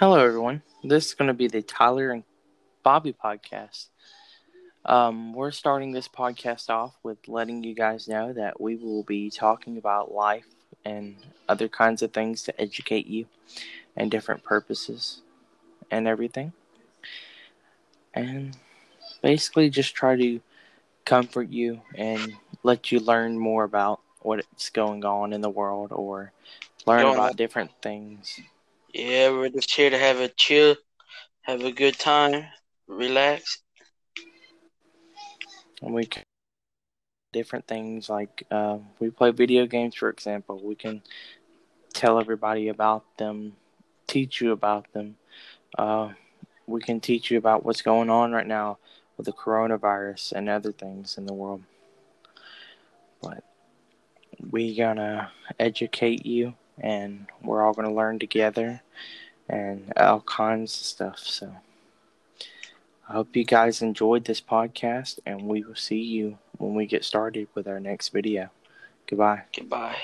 Hello, everyone. This is going to be the Tyler and Bobby podcast. Um, we're starting this podcast off with letting you guys know that we will be talking about life and other kinds of things to educate you and different purposes and everything. And basically, just try to comfort you and let you learn more about what's going on in the world or learn about different things. Yeah, we're just here to have a chill, have a good time, relax. And we can different things like uh, we play video games, for example. We can tell everybody about them, teach you about them. Uh, we can teach you about what's going on right now with the coronavirus and other things in the world. But we gonna educate you, and we're all gonna learn together, and all kinds of stuff. So. I hope you guys enjoyed this podcast, and we will see you when we get started with our next video. Goodbye. Goodbye.